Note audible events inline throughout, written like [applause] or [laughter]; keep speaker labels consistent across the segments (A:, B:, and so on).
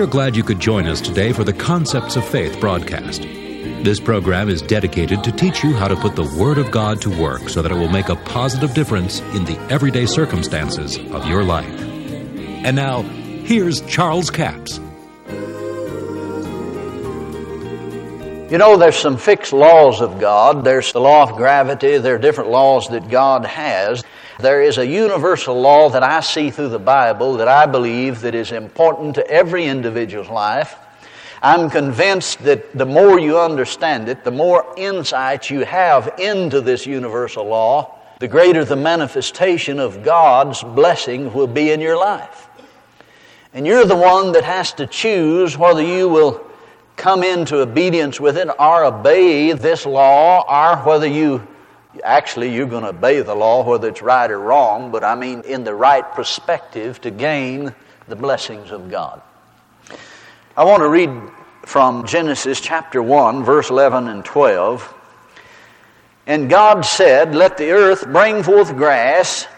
A: We're glad you could join us today for the Concepts of Faith broadcast. This program is dedicated to teach you how to put the Word of God to work so that it will make a positive difference in the everyday circumstances of your life. And now, here's Charles Capps.
B: You know, there's some fixed laws of God. There's the law of gravity. There are different laws that God has. There is a universal law that I see through the Bible that I believe that is important to every individual's life. I'm convinced that the more you understand it, the more insight you have into this universal law, the greater the manifestation of God's blessing will be in your life. And you're the one that has to choose whether you will come into obedience with it or obey this law or whether you Actually, you're going to obey the law, whether it's right or wrong, but I mean in the right perspective to gain the blessings of God. I want to read from Genesis chapter 1, verse 11 and 12. And God said, Let the earth bring forth grass,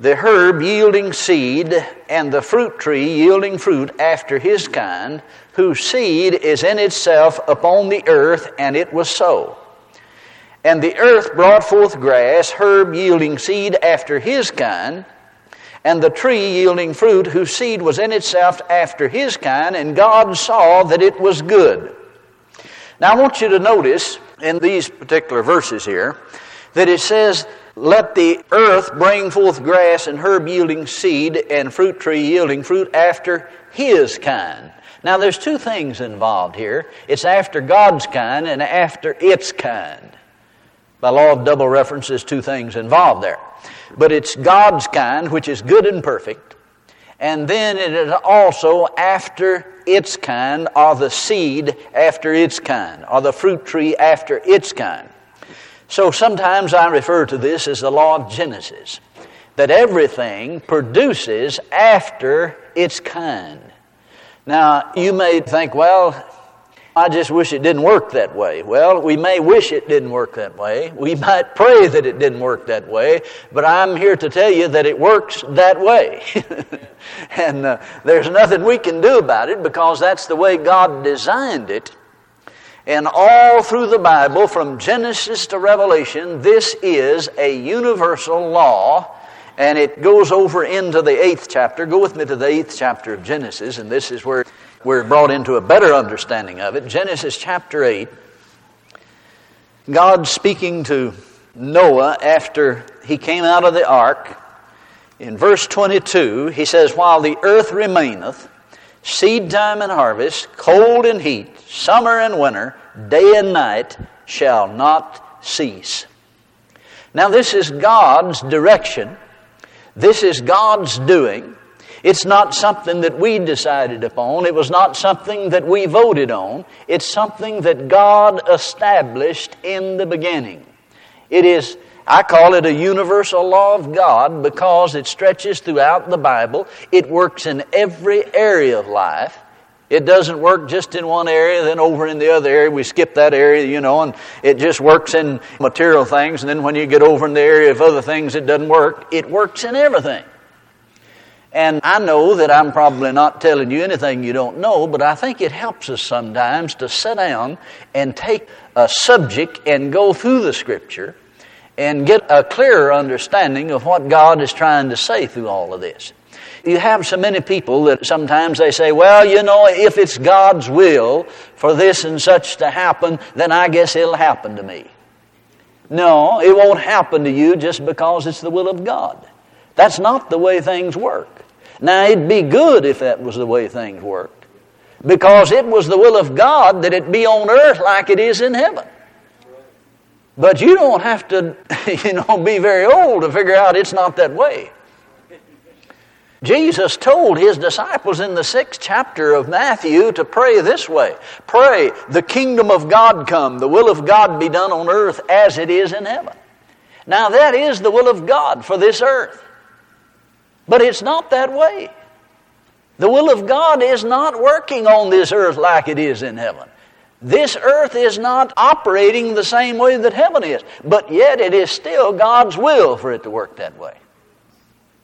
B: the herb yielding seed, and the fruit tree yielding fruit after his kind, whose seed is in itself upon the earth, and it was so. And the earth brought forth grass, herb yielding seed after his kind, and the tree yielding fruit whose seed was in itself after his kind, and God saw that it was good. Now I want you to notice in these particular verses here that it says, Let the earth bring forth grass and herb yielding seed and fruit tree yielding fruit after his kind. Now there's two things involved here. It's after God's kind and after its kind. By law of double reference, there's two things involved there. But it's God's kind, which is good and perfect. And then it is also after its kind, or the seed after its kind, or the fruit tree after its kind. So sometimes I refer to this as the law of Genesis, that everything produces after its kind. Now, you may think, well, I just wish it didn't work that way. Well, we may wish it didn't work that way. We might pray that it didn't work that way, but I'm here to tell you that it works that way. [laughs] and uh, there's nothing we can do about it because that's the way God designed it. And all through the Bible, from Genesis to Revelation, this is a universal law. And it goes over into the eighth chapter. Go with me to the eighth chapter of Genesis, and this is where we're brought into a better understanding of it. Genesis chapter 8, God speaking to Noah after he came out of the ark. In verse 22, he says, While the earth remaineth, seed time and harvest, cold and heat, summer and winter, day and night shall not cease. Now, this is God's direction. This is God's doing. It's not something that we decided upon. It was not something that we voted on. It's something that God established in the beginning. It is, I call it a universal law of God because it stretches throughout the Bible. It works in every area of life. It doesn't work just in one area, then over in the other area, we skip that area, you know, and it just works in material things, and then when you get over in the area of other things, it doesn't work. It works in everything. And I know that I'm probably not telling you anything you don't know, but I think it helps us sometimes to sit down and take a subject and go through the Scripture and get a clearer understanding of what God is trying to say through all of this. You have so many people that sometimes they say, well, you know, if it's God's will for this and such to happen, then I guess it'll happen to me. No, it won't happen to you just because it's the will of God. That's not the way things work. Now, it'd be good if that was the way things worked, because it was the will of God that it be on earth like it is in heaven. But you don't have to, [laughs] you know, be very old to figure out it's not that way. Jesus told his disciples in the sixth chapter of Matthew to pray this way Pray, the kingdom of God come, the will of God be done on earth as it is in heaven. Now, that is the will of God for this earth. But it's not that way. The will of God is not working on this earth like it is in heaven. This earth is not operating the same way that heaven is, but yet it is still God's will for it to work that way.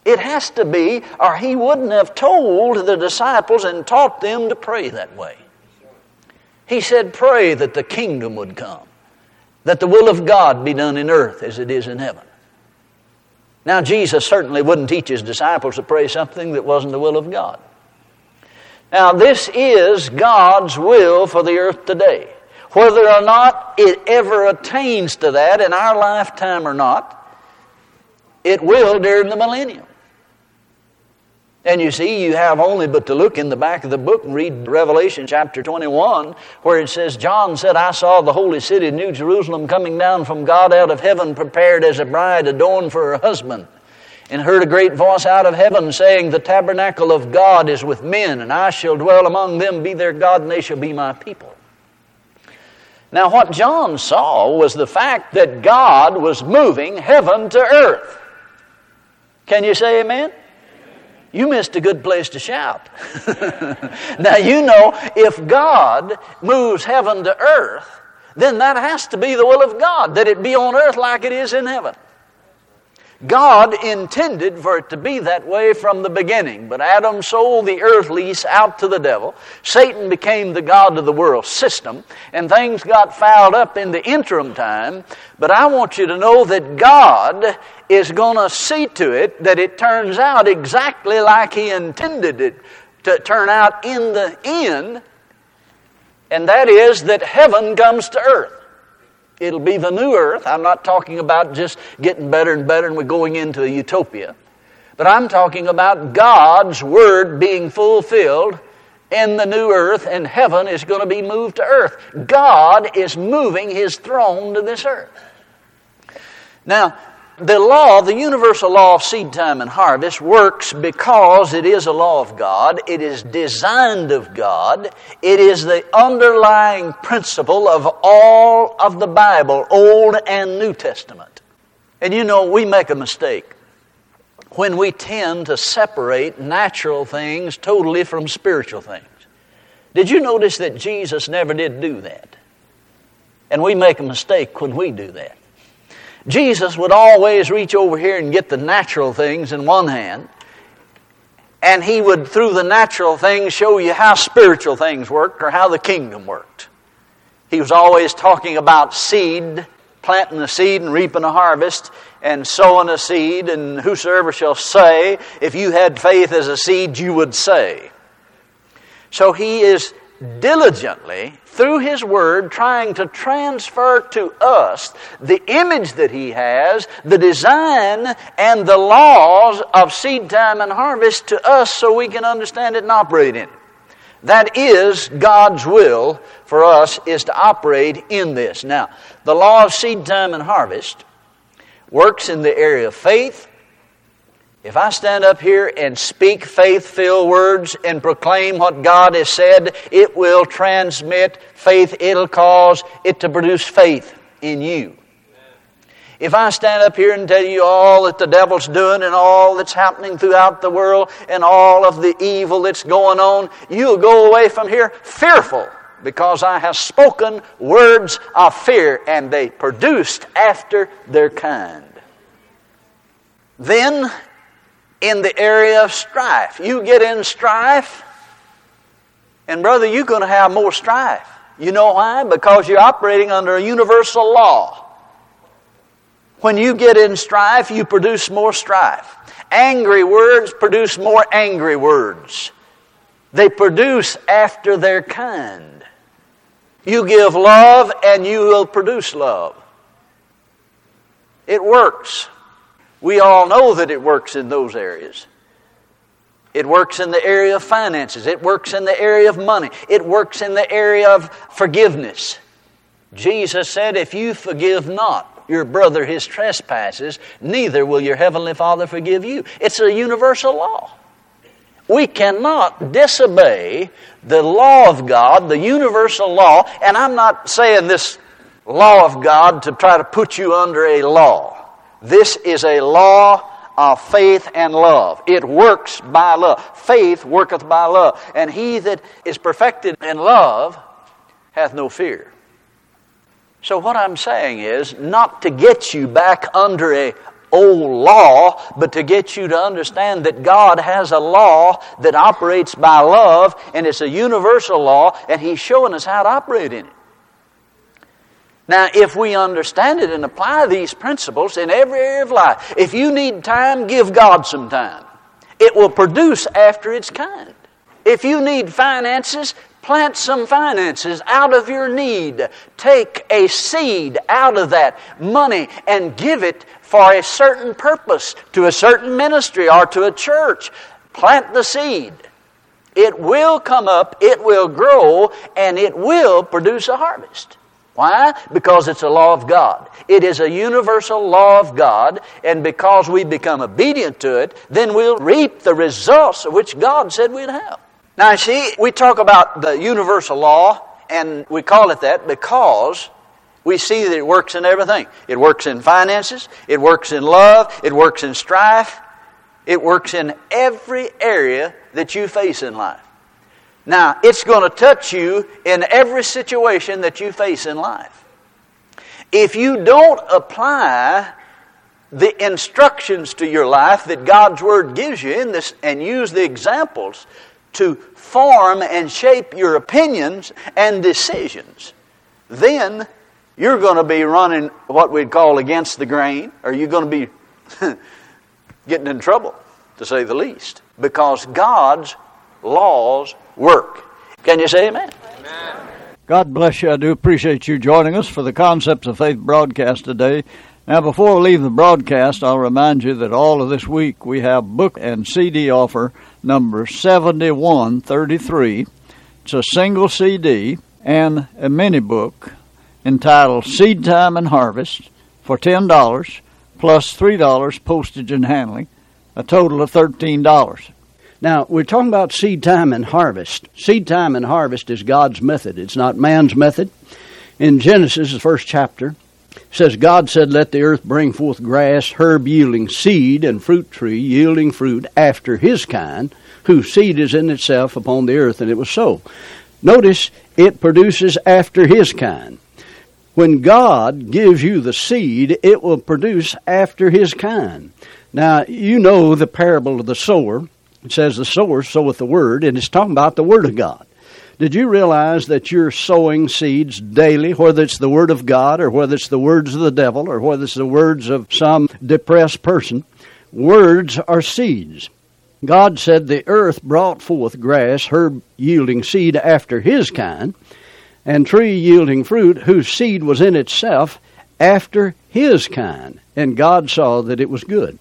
B: It has to be, or he wouldn't have told the disciples and taught them to pray that way. He said, Pray that the kingdom would come, that the will of God be done in earth as it is in heaven. Now, Jesus certainly wouldn't teach his disciples to pray something that wasn't the will of God. Now, this is God's will for the earth today. Whether or not it ever attains to that in our lifetime or not, it will during the millennium. And you see, you have only but to look in the back of the book and read Revelation chapter 21, where it says, John said, I saw the holy city, New Jerusalem, coming down from God out of heaven, prepared as a bride adorned for her husband. And heard a great voice out of heaven saying, The tabernacle of God is with men, and I shall dwell among them, be their God, and they shall be my people. Now, what John saw was the fact that God was moving heaven to earth. Can you say amen? You missed a good place to shout. [laughs] now, you know, if God moves heaven to earth, then that has to be the will of God, that it be on earth like it is in heaven. God intended for it to be that way from the beginning, but Adam sold the earth lease out to the devil. Satan became the God of the world system, and things got fouled up in the interim time. But I want you to know that God is going to see to it that it turns out exactly like He intended it to turn out in the end, and that is that heaven comes to earth. It'll be the new earth. I'm not talking about just getting better and better and we're going into a utopia. But I'm talking about God's Word being fulfilled in the new earth, and heaven is going to be moved to earth. God is moving His throne to this earth. Now, the law, the universal law of seed time and harvest, works because it is a law of God. It is designed of God. It is the underlying principle of all of the Bible, Old and New Testament. And you know, we make a mistake when we tend to separate natural things totally from spiritual things. Did you notice that Jesus never did do that? And we make a mistake when we do that. Jesus would always reach over here and get the natural things in one hand, and he would, through the natural things, show you how spiritual things worked or how the kingdom worked. He was always talking about seed, planting a seed and reaping a harvest, and sowing a seed, and whosoever shall say, if you had faith as a seed, you would say. So he is diligently, through His Word, trying to transfer to us the image that He has, the design, and the laws of seed time and harvest to us so we can understand it and operate in it. That is God's will for us, is to operate in this. Now, the law of seed time and harvest works in the area of faith, if I stand up here and speak faith filled words and proclaim what God has said, it will transmit faith. It'll cause it to produce faith in you. If I stand up here and tell you all that the devil's doing and all that's happening throughout the world and all of the evil that's going on, you'll go away from here fearful because I have spoken words of fear and they produced after their kind. Then in the area of strife. You get in strife, and brother, you're going to have more strife. You know why? Because you're operating under a universal law. When you get in strife, you produce more strife. Angry words produce more angry words. They produce after their kind. You give love and you will produce love. It works. We all know that it works in those areas. It works in the area of finances. It works in the area of money. It works in the area of forgiveness. Jesus said, If you forgive not your brother his trespasses, neither will your heavenly Father forgive you. It's a universal law. We cannot disobey the law of God, the universal law, and I'm not saying this law of God to try to put you under a law. This is a law of faith and love. It works by love. Faith worketh by love. And he that is perfected in love hath no fear. So what I'm saying is not to get you back under a old law, but to get you to understand that God has a law that operates by love, and it's a universal law, and He's showing us how to operate in it. Now, if we understand it and apply these principles in every area of life, if you need time, give God some time. It will produce after its kind. If you need finances, plant some finances out of your need. Take a seed out of that money and give it for a certain purpose to a certain ministry or to a church. Plant the seed. It will come up, it will grow, and it will produce a harvest. Why? Because it's a law of God. It is a universal law of God, and because we become obedient to it, then we'll reap the results of which God said we'd have. Now, see, we talk about the universal law, and we call it that because we see that it works in everything. It works in finances, it works in love, it works in strife, it works in every area that you face in life. Now, it's going to touch you in every situation that you face in life. If you don't apply the instructions to your life that God's Word gives you in this and use the examples to form and shape your opinions and decisions, then you're going to be running what we'd call against the grain, or you're going to be [laughs] getting in trouble, to say the least, because God's laws work. Can you say amen? amen?
C: God bless you. I do appreciate you joining us for the Concepts of Faith broadcast today. Now, before we leave the broadcast, I'll remind you that all of this week we have book and CD offer number 7133. It's a single CD and a mini book entitled Seed Time and Harvest for $10 plus $3 postage and handling, a total of $13.
D: Now, we're talking about seed time and harvest. Seed time and harvest is God's method, it's not man's method. In Genesis, the first chapter, says, God said, Let the earth bring forth grass, herb yielding seed, and fruit tree yielding fruit after his kind, whose seed is in itself upon the earth. And it was so. Notice, it produces after his kind. When God gives you the seed, it will produce after his kind. Now, you know the parable of the sower. It says the sower soweth the word, and it's talking about the word of God. Did you realize that you're sowing seeds daily, whether it's the word of God or whether it's the words of the devil or whether it's the words of some depressed person? Words are seeds. God said the earth brought forth grass, herb yielding seed after his kind, and tree yielding fruit whose seed was in itself after his kind. And God saw that it was good.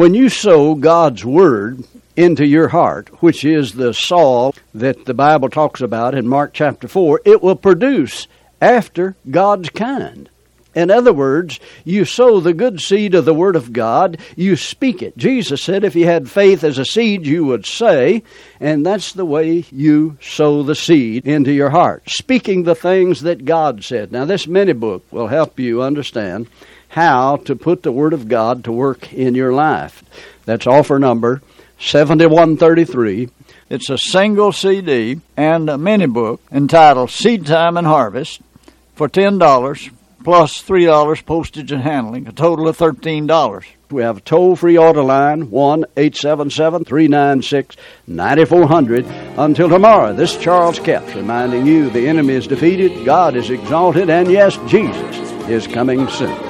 D: When you sow God's word into your heart, which is the soil that the Bible talks about in Mark chapter 4, it will produce after God's kind. In other words, you sow the good seed of the Word of God, you speak it. Jesus said if you had faith as a seed, you would say, and that's the way you sow the seed into your heart, speaking the things that God said. Now, this mini book will help you understand how to put the Word of God to work in your life. That's offer number 7133.
C: It's a single CD and a mini book entitled Seed Time and Harvest for $10 plus $3 postage and handling, a total of $13.
D: We have a toll free order line, 1 877 396 9400. Until tomorrow, this Charles Capps reminding you the enemy is defeated, God is exalted, and yes, Jesus is coming soon.